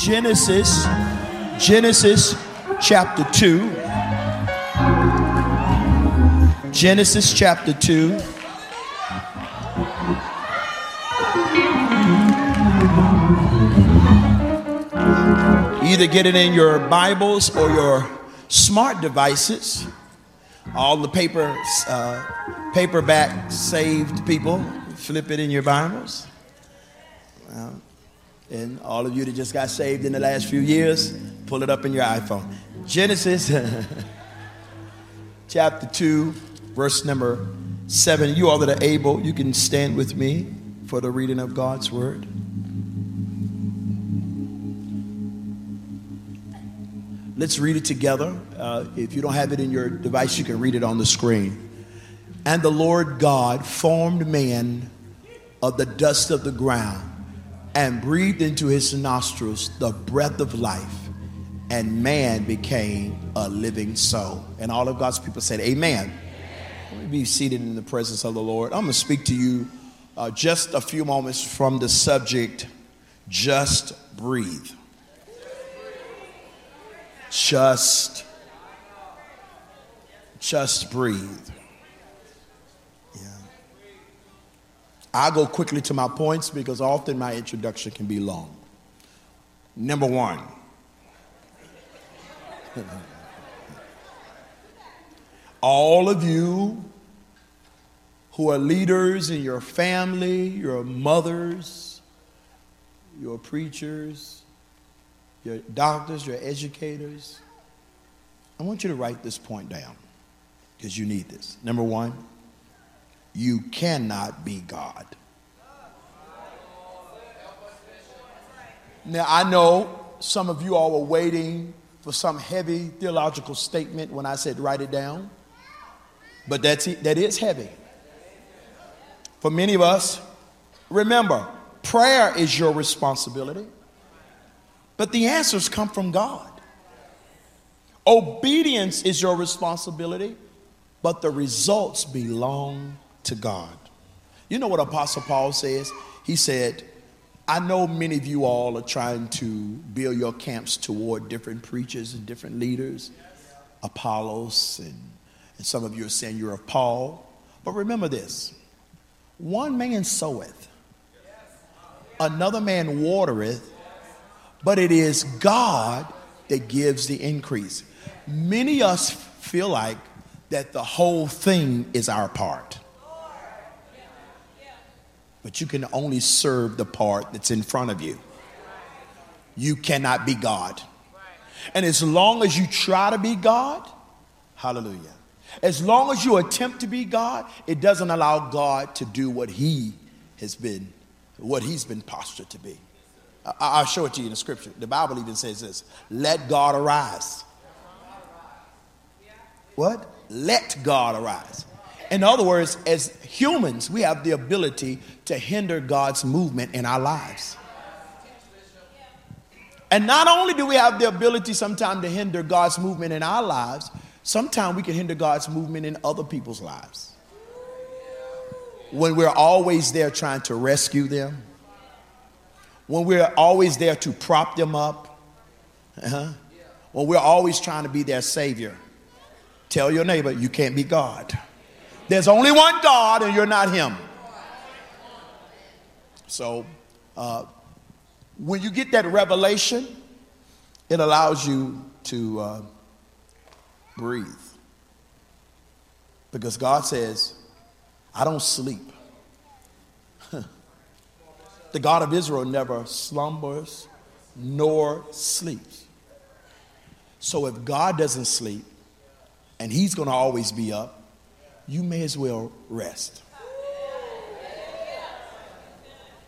Genesis, Genesis chapter 2. Genesis chapter 2. Either get it in your Bibles or your smart devices. All the paper, uh, paperback saved people, flip it in your Bibles. And all of you that just got saved in the last few years, pull it up in your iPhone. Genesis chapter 2, verse number 7. You all that are able, you can stand with me for the reading of God's word. Let's read it together. Uh, if you don't have it in your device, you can read it on the screen. And the Lord God formed man of the dust of the ground and breathed into his nostrils the breath of life, and man became a living soul. And all of God's people said, Amen. Let me be seated in the presence of the Lord. I'm going to speak to you uh, just a few moments from the subject, just breathe just just breathe i'll go quickly to my points because often my introduction can be long number one all of you who are leaders in your family your mothers your preachers your doctors, your educators. I want you to write this point down because you need this. Number one, you cannot be God. Now, I know some of you all were waiting for some heavy theological statement when I said write it down, but that's, that is heavy. For many of us, remember, prayer is your responsibility. But the answers come from God. Obedience is your responsibility, but the results belong to God. You know what Apostle Paul says? He said, I know many of you all are trying to build your camps toward different preachers and different leaders, Apollos, and, and some of you are saying you're of Paul. But remember this one man soweth, another man watereth, but it is God that gives the increase. Many of us feel like that the whole thing is our part. But you can only serve the part that's in front of you. You cannot be God. And as long as you try to be God, hallelujah. As long as you attempt to be God, it doesn't allow God to do what he has been, what he's been postured to be. I'll show it to you in the scripture. The Bible even says this let God arise. What? Let God arise. In other words, as humans, we have the ability to hinder God's movement in our lives. And not only do we have the ability sometimes to hinder God's movement in our lives, sometimes we can hinder God's movement in other people's lives. When we're always there trying to rescue them, when we're always there to prop them up, uh-huh. when we're always trying to be their savior. Tell your neighbor, you can't be God. There's only one God, and you're not Him. So, uh, when you get that revelation, it allows you to uh, breathe. Because God says, I don't sleep. The God of Israel never slumbers nor sleeps. So if God doesn't sleep and he's going to always be up, you may as well rest.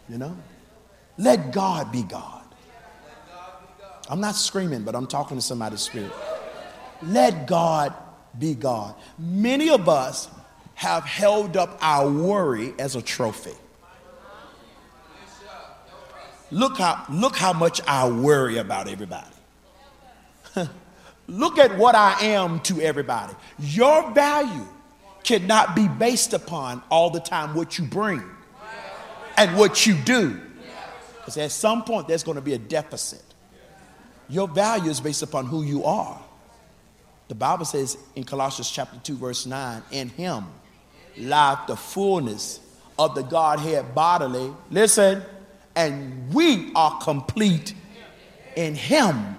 You know? Let God be God. I'm not screaming, but I'm talking to somebody's spirit. Let God be God. Many of us have held up our worry as a trophy. Look how, look how much I worry about everybody. look at what I am to everybody. Your value cannot be based upon all the time what you bring and what you do. Because at some point, there's going to be a deficit. Your value is based upon who you are. The Bible says in Colossians chapter 2, verse 9, in him lieth the fullness of the Godhead bodily. Listen, and we are complete in him.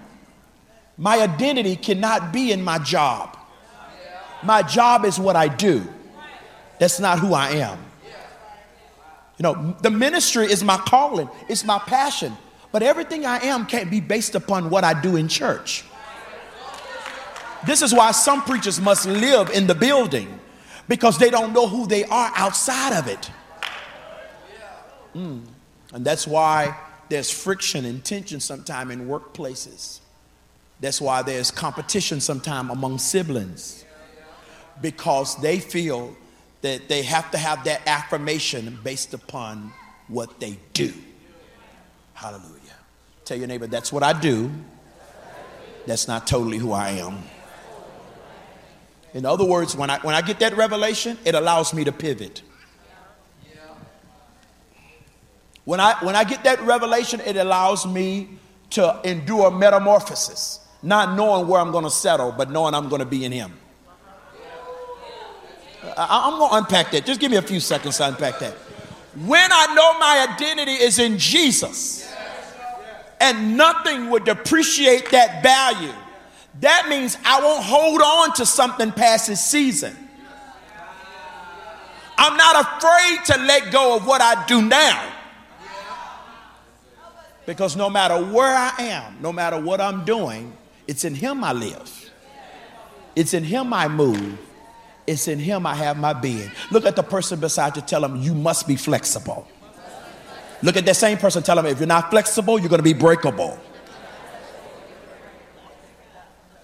My identity cannot be in my job. My job is what I do. That's not who I am. You know, the ministry is my calling, it's my passion. But everything I am can't be based upon what I do in church. This is why some preachers must live in the building because they don't know who they are outside of it. Mm. And that's why there's friction and tension sometimes in workplaces. That's why there's competition sometimes among siblings because they feel that they have to have that affirmation based upon what they do. Hallelujah. Tell your neighbor, that's what I do. That's not totally who I am. In other words, when I, when I get that revelation, it allows me to pivot. When I, when I get that revelation, it allows me to endure metamorphosis, not knowing where I'm going to settle, but knowing I'm going to be in Him. I, I'm going to unpack that. Just give me a few seconds to unpack that. When I know my identity is in Jesus, and nothing would depreciate that value, that means I won't hold on to something past its season. I'm not afraid to let go of what I do now. Because no matter where I am, no matter what I'm doing, it's in Him I live. It's in Him I move. It's in Him I have my being. Look at the person beside you, tell them, you must be flexible. Look at that same person, tell them, if you're not flexible, you're to be breakable.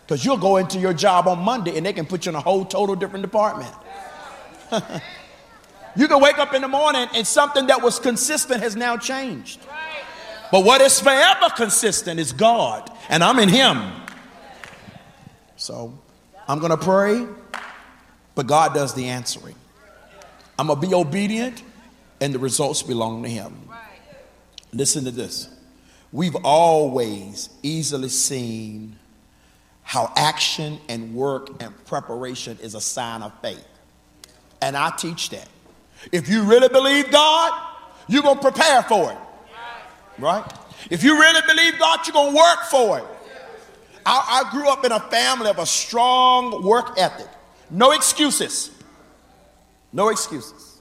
Because you'll go into your job on Monday and they can put you in a whole total different department. you can wake up in the morning and something that was consistent has now changed. But what is forever consistent is God, and I'm in Him. So I'm going to pray, but God does the answering. I'm going to be obedient, and the results belong to Him. Listen to this. We've always easily seen how action and work and preparation is a sign of faith. And I teach that. If you really believe God, you're going to prepare for it right? If you really believe God, you're going to work for it. I, I, grew up in a family of a strong work ethic. No excuses. No excuses.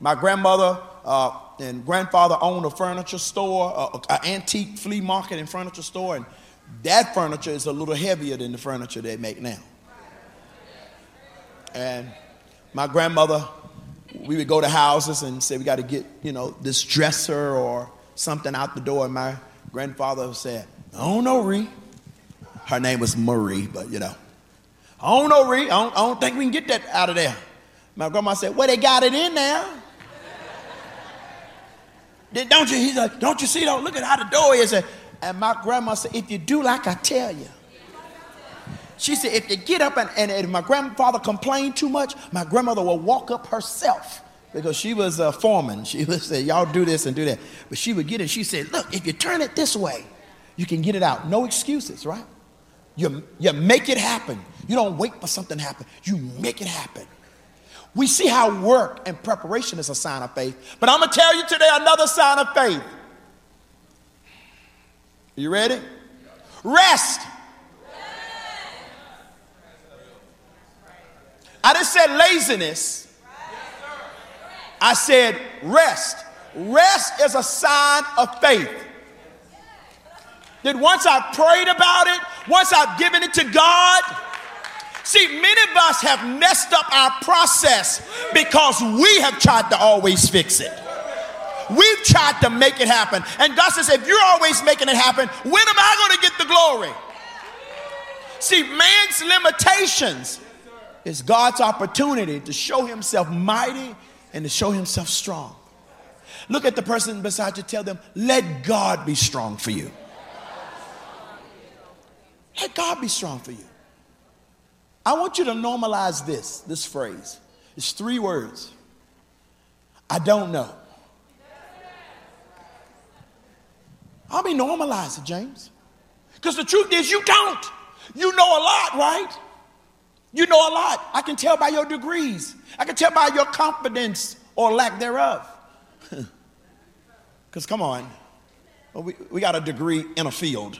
My grandmother uh, and grandfather owned a furniture store, an antique flea market and furniture store, and that furniture is a little heavier than the furniture they make now. And my grandmother, we would go to houses and say, we got to get, you know, this dresser or something out the door, and my grandfather said, I don't know, Ree. Her name was Marie, but you know, I don't know, Ree. I don't, I don't think we can get that out of there. My grandma said, Well, they got it in there. don't you? He's like, Don't you see? Don't look at how the door is. And my grandma said, If you do like I tell you. She said, if you get up and, and if my grandfather complained too much, my grandmother will walk up herself because she was a foreman. She would say, Y'all do this and do that. But she would get it. She said, Look, if you turn it this way, you can get it out. No excuses, right? You, you make it happen. You don't wait for something to happen, you make it happen. We see how work and preparation is a sign of faith. But I'm going to tell you today another sign of faith. Are you ready? Rest. I just said laziness. I said, rest. Rest is a sign of faith. That once I've prayed about it, once I've given it to God, see, many of us have messed up our process because we have tried to always fix it. We've tried to make it happen. And God says, if you're always making it happen, when am I going to get the glory? See, man's limitations is God's opportunity to show himself mighty and to show himself strong. Look at the person beside you, tell them, let God be strong for you. Let God be strong for you. I want you to normalize this, this phrase. It's three words. I don't know. I mean, normalize it, James. Because the truth is, you don't. You know a lot, right? You know a lot. I can tell by your degrees, I can tell by your confidence or lack thereof. Because come on, we, we got a degree in a field.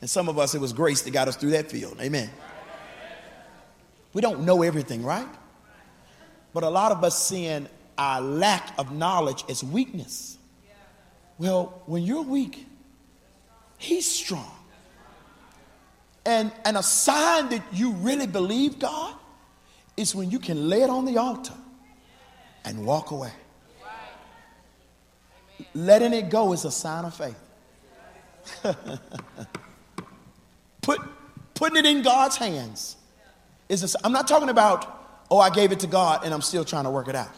And some of us, it was grace that got us through that field. Amen. We don't know everything, right? But a lot of us seeing our lack of knowledge as weakness. Well, when you're weak, he's strong. And, and a sign that you really believe God is when you can lay it on the altar and walk away. Letting it go is a sign of faith. Put, putting it in God's hands is a, I'm not talking about, oh, I gave it to God and I'm still trying to work it out.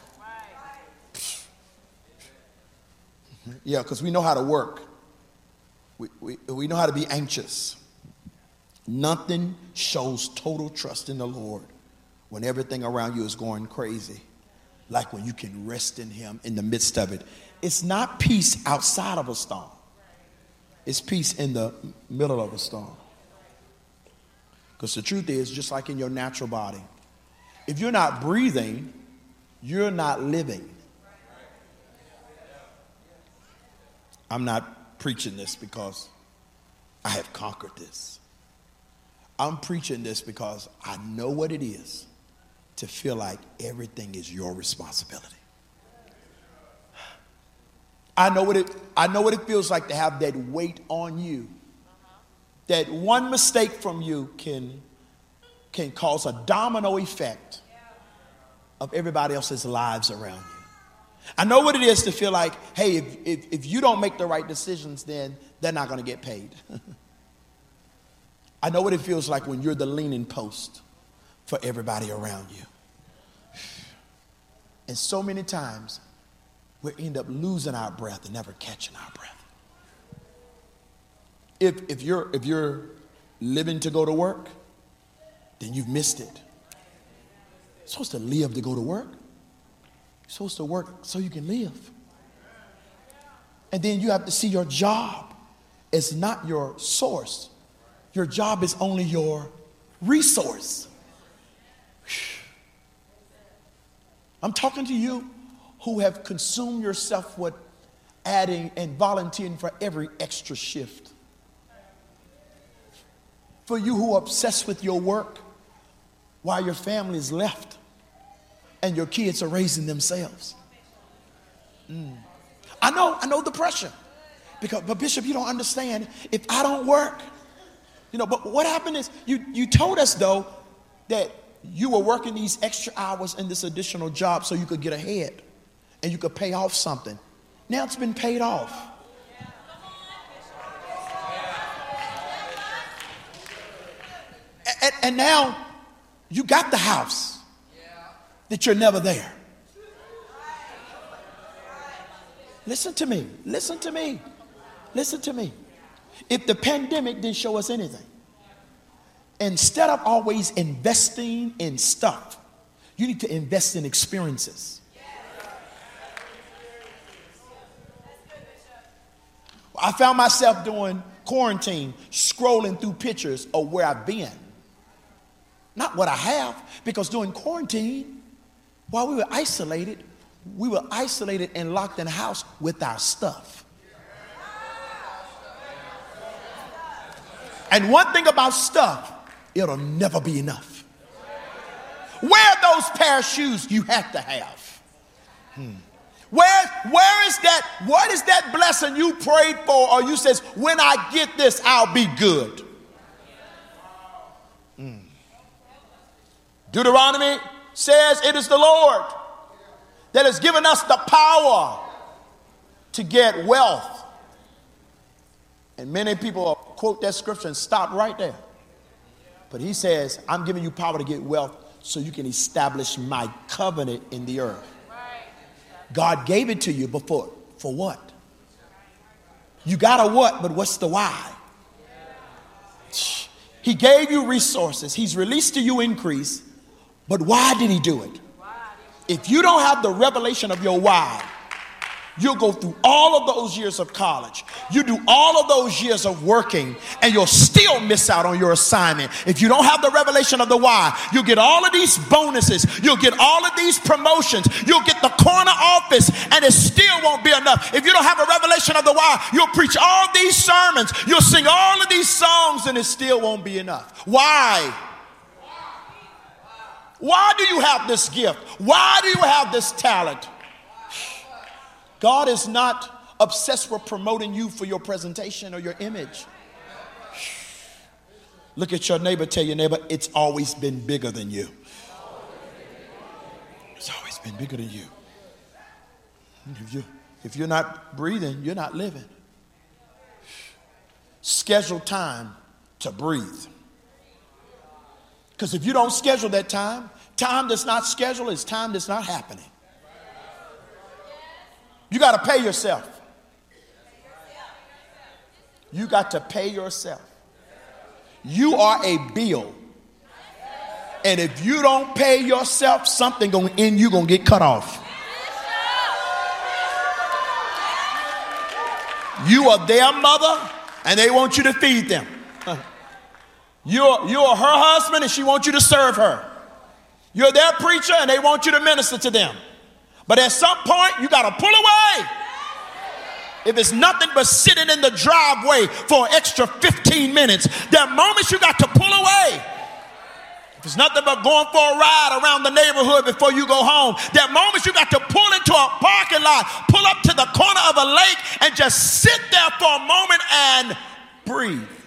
Yeah, because we know how to work. We, we, we know how to be anxious. Nothing shows total trust in the Lord when everything around you is going crazy, like when you can rest in Him in the midst of it. It's not peace outside of a storm, it's peace in the middle of a storm. Because the truth is, just like in your natural body, if you're not breathing, you're not living. I'm not preaching this because I have conquered this. I'm preaching this because I know what it is to feel like everything is your responsibility. I know what it I know what it feels like to have that weight on you that one mistake from you can, can cause a domino effect of everybody else's lives around you. I know what it is to feel like, hey, if, if, if you don't make the right decisions, then they're not going to get paid. I know what it feels like when you're the leaning post for everybody around you. And so many times, we end up losing our breath and never catching our breath if, if, you're, if you're living to go to work, then you've missed it. You're supposed to live to go to work. You're supposed to work so you can live. And then you have to see your job as not your source. Your job is only your resource. I'm talking to you who have consumed yourself with adding and volunteering for every extra shift for you who are obsessed with your work while your family is left and your kids are raising themselves. Mm. I know, I know the pressure. Because, but Bishop, you don't understand. If I don't work, you know, but what happened is you, you told us though that you were working these extra hours in this additional job so you could get ahead and you could pay off something. Now it's been paid off. And, and now you got the house that you're never there. Listen to me. Listen to me. Listen to me. If the pandemic didn't show us anything, instead of always investing in stuff, you need to invest in experiences. I found myself doing quarantine, scrolling through pictures of where I've been. Not what I have, because during quarantine, while we were isolated, we were isolated and locked in the house with our stuff. And one thing about stuff, it'll never be enough. Wear those pair of shoes you have to have. Hmm. Where, where is that? What is that blessing you prayed for? Or you says, when I get this, I'll be good. Deuteronomy says it is the Lord that has given us the power to get wealth. And many people quote that scripture and stop right there. But he says, I'm giving you power to get wealth so you can establish my covenant in the earth. God gave it to you before. For what? You got a what, but what's the why? He gave you resources. He's released to you increase. But why did he do it? If you don't have the revelation of your why, You'll go through all of those years of college. You do all of those years of working, and you'll still miss out on your assignment. If you don't have the revelation of the why, you'll get all of these bonuses, you'll get all of these promotions, you'll get the corner office, and it still won't be enough. If you don't have a revelation of the why, you'll preach all these sermons, you'll sing all of these songs, and it still won't be enough. Why? Why do you have this gift? Why do you have this talent? God is not obsessed with promoting you for your presentation or your image. Look at your neighbor, tell your neighbor, it's always been bigger than you. It's always been bigger than you. If, you. if you're not breathing, you're not living. Schedule time to breathe. Because if you don't schedule that time, time that's not scheduled is time that's not happening. You got to pay yourself. You got to pay yourself. You are a bill. And if you don't pay yourself, something going in you going to get cut off. You are their mother and they want you to feed them. You're, you're her husband and she wants you to serve her. You're their preacher and they want you to minister to them. But at some point, you got to pull away. If it's nothing but sitting in the driveway for an extra 15 minutes, there are moments you got to pull away. If it's nothing but going for a ride around the neighborhood before you go home, there are moments you got to pull into a parking lot, pull up to the corner of a lake, and just sit there for a moment and breathe.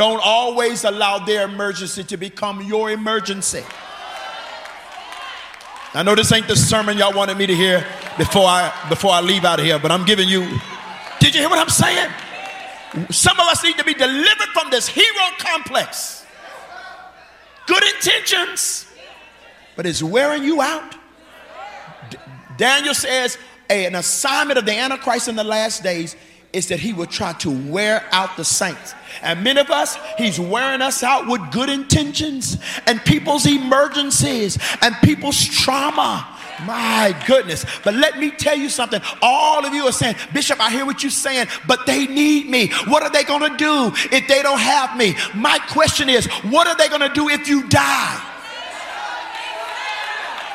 Don't always allow their emergency to become your emergency. I know this ain't the sermon y'all wanted me to hear before I before I leave out of here, but I'm giving you. Did you hear what I'm saying? Some of us need to be delivered from this hero complex. Good intentions, but it's wearing you out. D- Daniel says an assignment of the Antichrist in the last days is that he will try to wear out the saints. And many of us, he's wearing us out with good intentions and people's emergencies and people's trauma. My goodness. But let me tell you something. All of you are saying, Bishop, I hear what you're saying, but they need me. What are they going to do if they don't have me? My question is, what are they going to do if you die?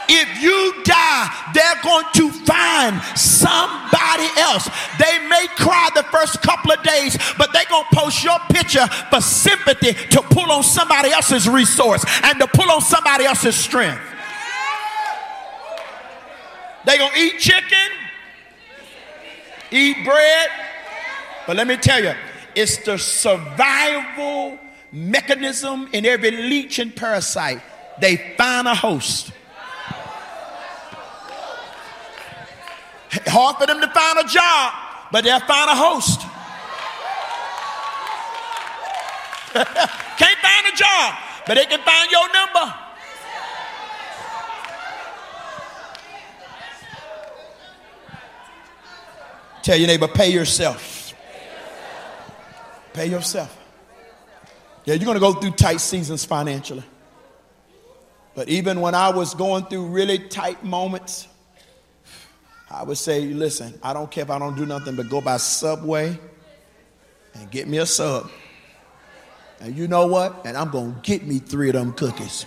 If you die, they're going to find somebody else. They may cry the first couple of days, but they're going to post your picture for sympathy to pull on somebody else's resource and to pull on somebody else's strength. They're going to eat chicken, eat bread, but let me tell you, it's the survival mechanism in every leech and parasite. They find a host. Hard for them to find a job, but they'll find a host. Can't find a job, but they can find your number. Tell your neighbor, pay yourself. Pay yourself. Yeah, you're going to go through tight seasons financially. But even when I was going through really tight moments, I would say, listen, I don't care if I don't do nothing but go by Subway and get me a sub. And you know what? And I'm going to get me three of them cookies.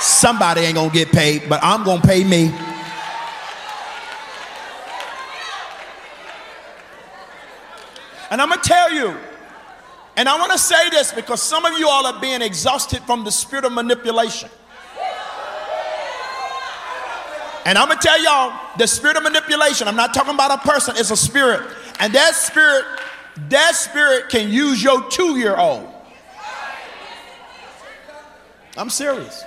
Somebody ain't going to get paid, but I'm going to pay me. And I'm going to tell you, and I want to say this because some of you all are being exhausted from the spirit of manipulation. And I'm gonna tell y'all the spirit of manipulation, I'm not talking about a person, it's a spirit. And that spirit, that spirit can use your two year old. I'm serious.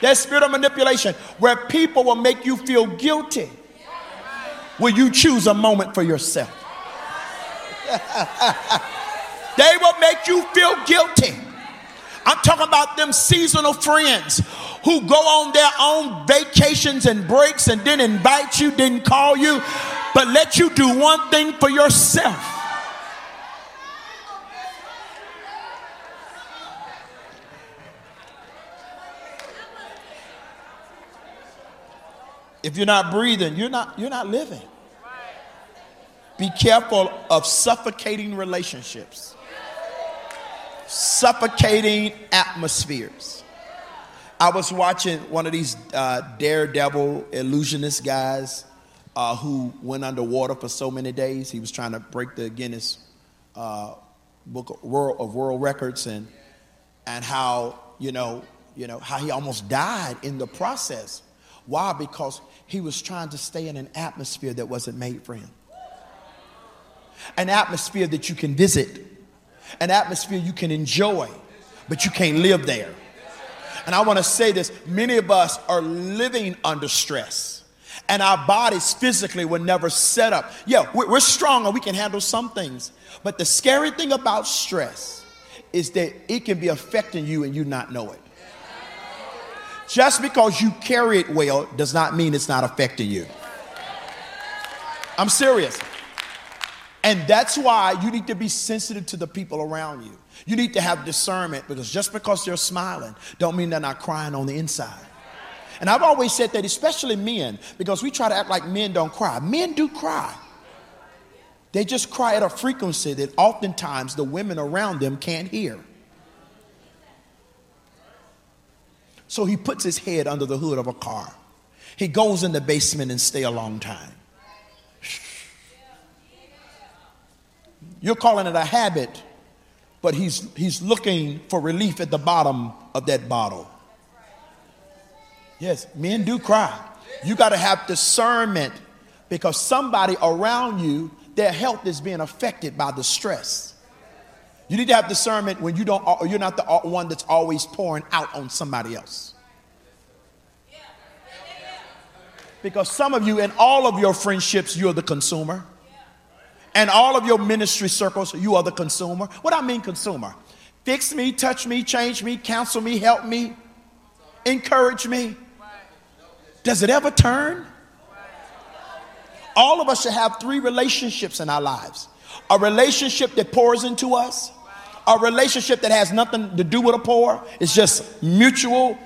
That spirit of manipulation, where people will make you feel guilty when you choose a moment for yourself. they will make you feel guilty. I'm talking about them seasonal friends who go on their own vacations and breaks and didn't invite you, didn't call you, but let you do one thing for yourself. If you're not breathing, you're not you're not living. Be careful of suffocating relationships suffocating atmospheres. I was watching one of these uh, daredevil illusionist guys uh, who went underwater for so many days. He was trying to break the Guinness uh, Book of World, of World Records, and and how you know you know how he almost died in the process. Why? Because he was trying to stay in an atmosphere that wasn't made for him. An atmosphere that you can visit, an atmosphere you can enjoy, but you can't live there. And I want to say this many of us are living under stress, and our bodies physically were never set up. Yeah, we're strong and we can handle some things, but the scary thing about stress is that it can be affecting you and you not know it. Just because you carry it well does not mean it's not affecting you. I'm serious. And that's why you need to be sensitive to the people around you. You need to have discernment because just because they're smiling don't mean they're not crying on the inside. And I've always said that, especially men, because we try to act like men don't cry. Men do cry. They just cry at a frequency that oftentimes the women around them can't hear. So he puts his head under the hood of a car. He goes in the basement and stay a long time. You're calling it a habit, but he's, he's looking for relief at the bottom of that bottle. Yes, men do cry. You got to have discernment because somebody around you, their health is being affected by the stress. You need to have discernment when you don't, uh, you're not the uh, one that's always pouring out on somebody else. Because some of you, in all of your friendships, you're the consumer. And all of your ministry circles, you are the consumer. What I mean, consumer? Fix me, touch me, change me, counsel me, help me, encourage me. Does it ever turn? All of us should have three relationships in our lives a relationship that pours into us, a relationship that has nothing to do with a pour, it's just mutual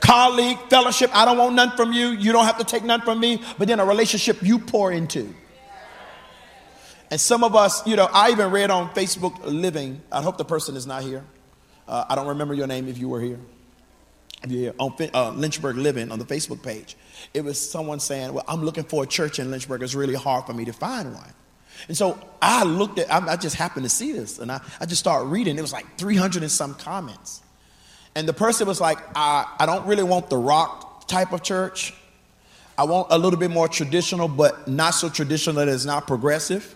colleague, fellowship. I don't want none from you. You don't have to take none from me. But then a relationship you pour into. And some of us, you know, I even read on Facebook Living. I hope the person is not here. Uh, I don't remember your name if you were here. If you're here on uh, Lynchburg Living on the Facebook page, it was someone saying, "Well, I'm looking for a church in Lynchburg. It's really hard for me to find one." And so I looked at, I, I just happened to see this, and I, I just started reading. It was like 300 and some comments. And the person was like, I, I don't really want the rock type of church. I want a little bit more traditional, but not so traditional that it's not progressive.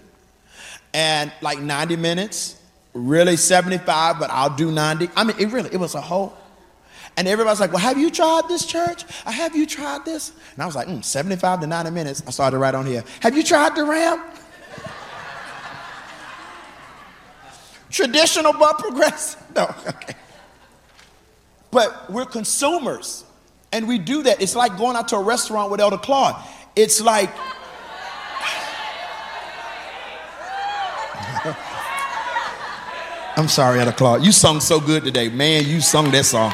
And like 90 minutes, really 75, but I'll do 90. I mean, it really, it was a whole. And everybody's like, well, have you tried this church? I have you tried this? And I was like, mm, 75 to 90 minutes. I started right on here. Have you tried the ramp? Traditional but progressive? No, okay. But we're consumers, and we do that. It's like going out to a restaurant with Elder Claude. It's like, I'm sorry, Elder Claude. You sung so good today. Man, you sung that song.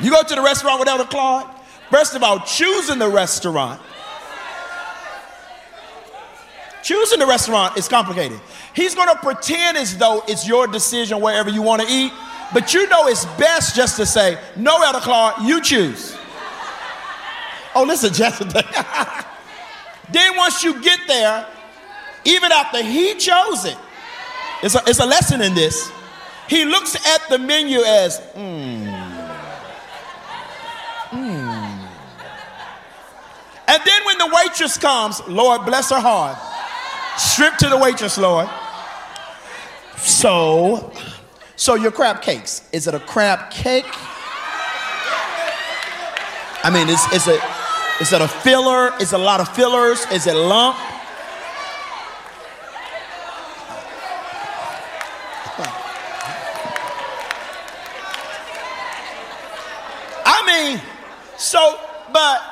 You go to the restaurant with Elder Claude. First of all, choosing the restaurant. Choosing the restaurant is complicated. He's going to pretend as though it's your decision wherever you want to eat, but you know it's best just to say, No, Elder Clark, you choose. Oh, listen, Jessica. then once you get there, even after he chose it, it's a, it's a lesson in this. He looks at the menu as, hmm. Hmm. And then when the waitress comes, Lord bless her heart, strip to the waitress, Lord. So, so your crab cakes, is it a crab cake? I mean, is, is it is it a filler? Is it a lot of fillers? Is it lump? I mean, so, but,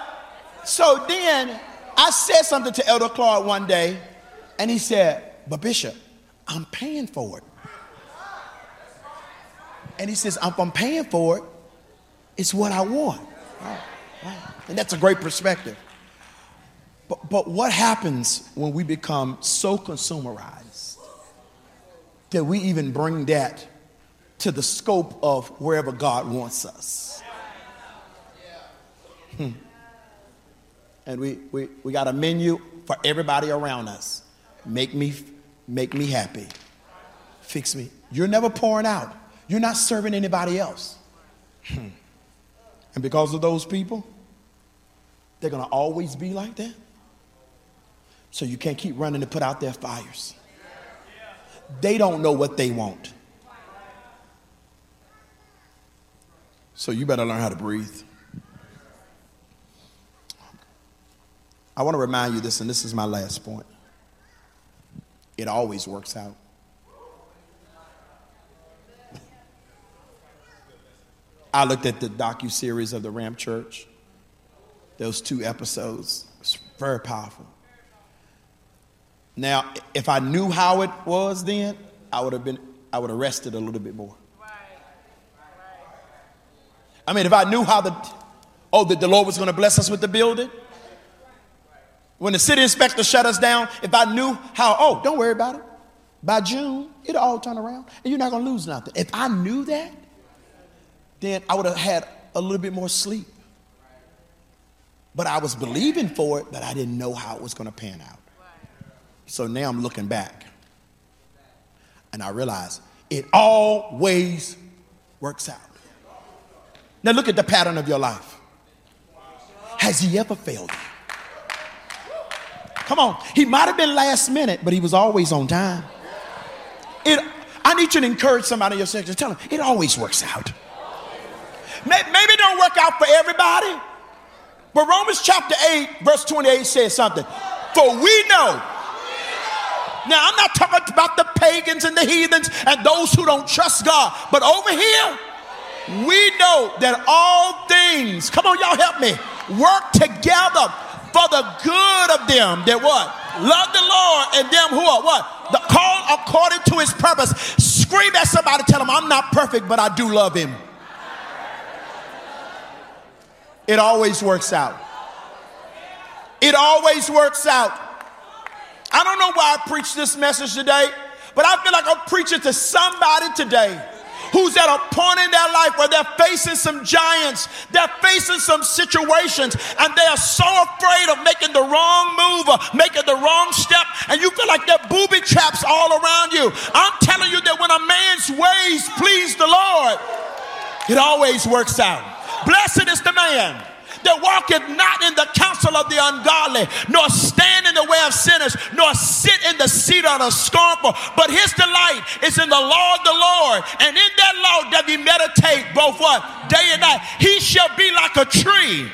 so then I said something to Elder Claude one day, and he said, But Bishop, I'm paying for it. And he says, if I'm paying for it, it's what I want. And that's a great perspective. But, but what happens when we become so consumerized that we even bring that to the scope of wherever God wants us? Hmm. And we, we, we got a menu for everybody around us. Make me, make me happy. Fix me. You're never pouring out. You're not serving anybody else. Hmm. And because of those people, they're going to always be like that. So you can't keep running to put out their fires. They don't know what they want. So you better learn how to breathe. I want to remind you this, and this is my last point. It always works out. I looked at the docu series of the Ramp Church. Those two episodes, it's very powerful. Now, if I knew how it was then, I would have been, I would have rested a little bit more. I mean, if I knew how the, oh, that the Lord was going to bless us with the building. When the city inspector shut us down, if I knew how, oh, don't worry about it. By June, it'll all turn around and you're not going to lose nothing. If I knew that, then I would have had a little bit more sleep. But I was believing for it, but I didn't know how it was going to pan out. So now I'm looking back and I realize it always works out. Now look at the pattern of your life. Has he ever failed you? Come on. He might have been last minute, but he was always on time. It, I need you to encourage somebody in your section. Tell them it always works out. Maybe it don't work out for everybody, but Romans chapter 8, verse 28 says something. For we know. Now, I'm not talking about the pagans and the heathens and those who don't trust God, but over here, we know that all things, come on, y'all help me, work together for the good of them that what? Love the Lord and them who are what? The call according to his purpose. Scream at somebody, tell them, I'm not perfect, but I do love him. It always works out. It always works out. I don't know why I preach this message today, but I feel like I'm preaching to somebody today who's at a point in their life where they're facing some giants, they're facing some situations, and they are so afraid of making the wrong move or making the wrong step, and you feel like there are booby traps all around you. I'm telling you that when a man's ways please the Lord, it always works out. Blessed is the man that walketh not in the counsel of the ungodly, nor stand in the way of sinners, nor sit in the seat of the scornful. But his delight is in the law of the Lord, and in that law doth he meditate both what? Day and night. He shall be like a tree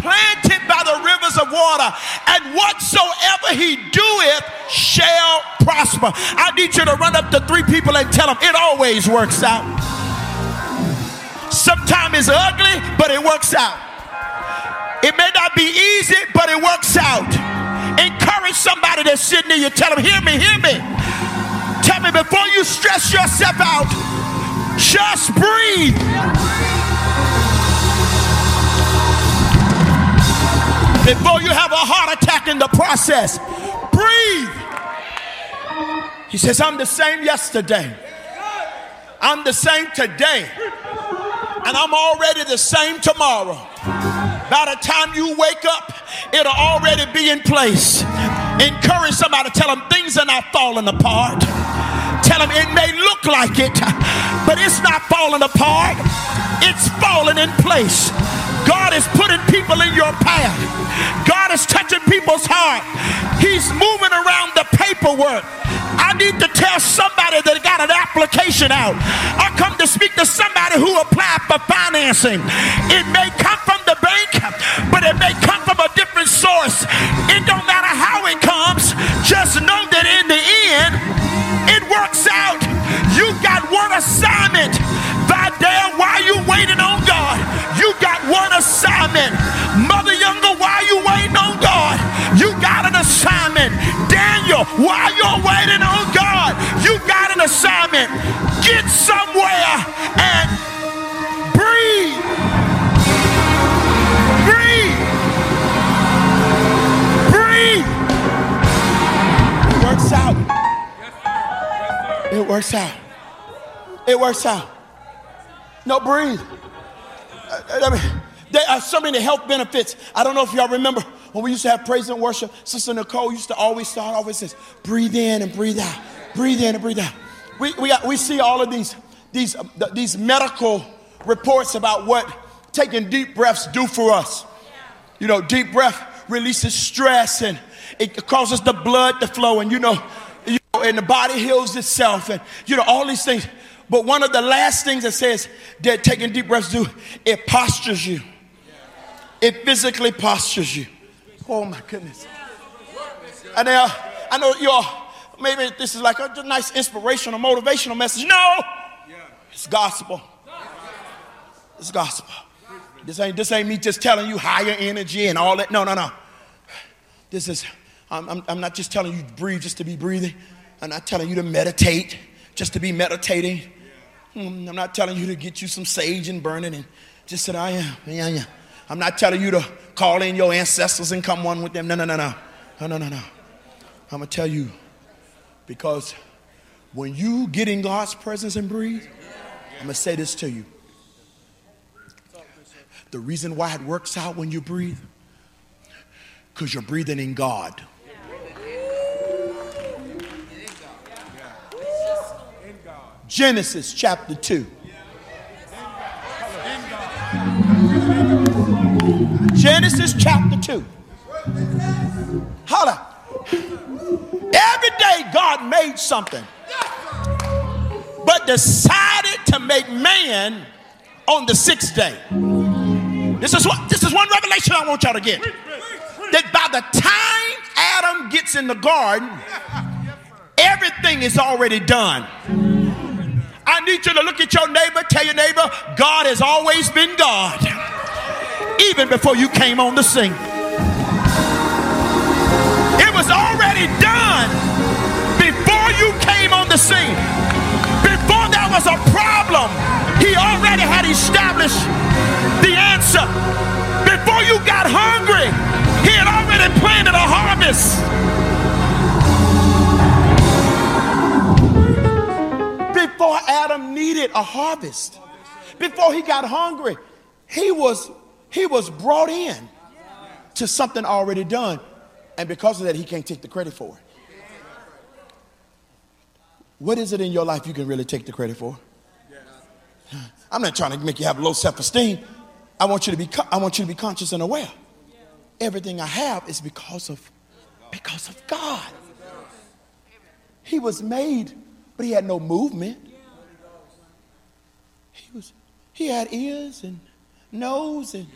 planted by the rivers of water, and whatsoever he doeth shall prosper. I need you to run up to three people and tell them it always works out. Sometimes it's ugly, but it works out. It may not be easy, but it works out. Encourage somebody that's sitting near you. Tell them, hear me, hear me. Tell me before you stress yourself out, just breathe. Before you have a heart attack in the process, breathe. He says, I'm the same yesterday. I'm the same today. And I'm already the same tomorrow. By the time you wake up, it'll already be in place. Encourage somebody, tell them things are not falling apart. Tell them it may look like it, but it's not falling apart, it's falling in place. God is putting people in your path. God is touching people's heart. He's moving around the paperwork. I need to tell somebody that got an application out. I come to speak to somebody who applied for financing. It may come from but it may come from a different source. It don't matter how it comes. Just know that in the end, it works out. You got one assignment. Vidal, why are you waiting on God? You got one assignment. Mother Younger, why you waiting on God? You got an assignment. Daniel, why you're waiting on God? You got an assignment. Get somewhere works out. It works out. No, breathe. Uh, I mean, there are so many health benefits. I don't know if y'all remember when we used to have praise and worship. Sister Nicole used to always start always says, breathe in and breathe out. Breathe in and breathe out. We, we, got, we see all of these, these, uh, these medical reports about what taking deep breaths do for us. You know, deep breath releases stress and it causes the blood to flow and you know and the body heals itself and you know all these things. But one of the last things that says that taking deep breaths do, it postures you. It physically postures you. Oh my goodness. And uh, I know y'all, maybe this is like a nice inspirational, motivational message. No, it's gospel. It's gospel. This ain't, this ain't me just telling you higher energy and all that. No, no, no. This is, I'm, I'm, I'm not just telling you breathe just to be breathing. I'm not telling you to meditate just to be meditating. Hmm, I'm not telling you to get you some sage and burn it and just sit, I am, yeah, yeah. I'm not telling you to call in your ancestors and come one with them. No, no, no, no. No, no, no, no. I'm going to tell you because when you get in God's presence and breathe, I'm going to say this to you. The reason why it works out when you breathe, because you're breathing in God. Genesis chapter 2. Genesis chapter 2. Holla. Every day God made something, but decided to make man on the sixth day. This is what this is one revelation I want y'all to get. That by the time Adam gets in the garden, everything is already done. Need you to look at your neighbor, tell your neighbor, God has always been God even before you came on the scene. It was already done before you came on the scene. Before there was a problem, he already had established the answer. Before you got hungry, he had already planted a harvest. Before Adam needed a harvest, before he got hungry, he was he was brought in to something already done. And because of that, he can't take the credit for it. What is it in your life you can really take the credit for? I'm not trying to make you have low self-esteem. I want you to be I want you to be conscious and aware. Everything I have is because of because of God. He was made, but he had no movement. He was he had ears and nose and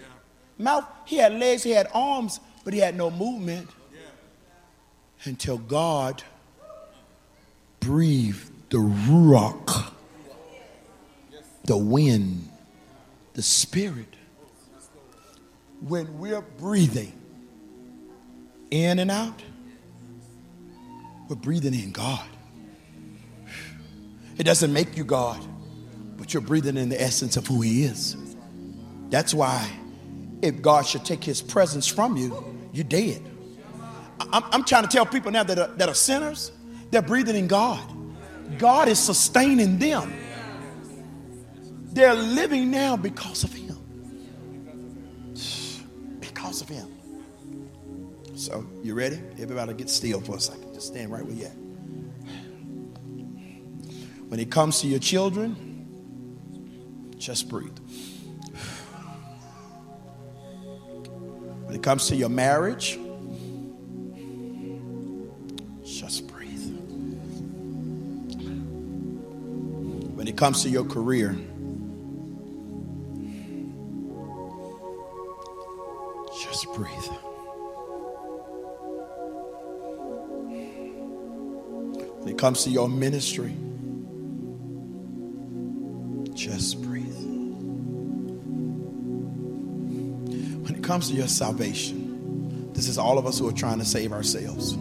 mouth. He had legs, he had arms, but he had no movement until God breathed the ruach, the wind, the spirit. When we're breathing in and out, we're breathing in God. It doesn't make you God, but you're breathing in the essence of who He is. That's why if God should take his presence from you, you're dead. I'm, I'm trying to tell people now that are, that are sinners, they're breathing in God. God is sustaining them. They're living now because of him. Because of him. So, you ready? Everybody get still for a second. Just stand right where you at. When it comes to your children, just breathe. When it comes to your marriage, just breathe. When it comes to your career, just breathe. When it comes to your ministry, comes to your salvation, this is all of us who are trying to save ourselves.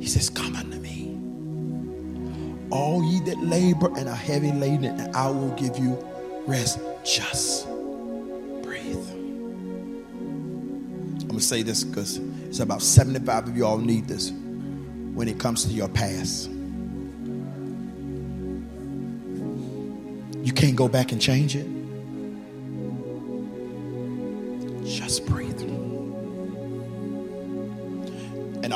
He says, Come unto me. All ye that labor and are heavy laden, and I will give you rest. Just breathe. I'm going to say this because it's about 75 of you all need this when it comes to your past. You can't go back and change it.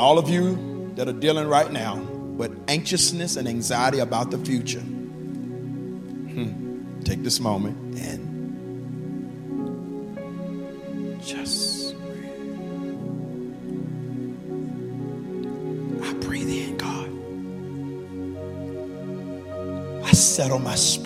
All of you that are dealing right now with anxiousness and anxiety about the future, hmm, take this moment and just breathe. I breathe in, God. I settle my spirit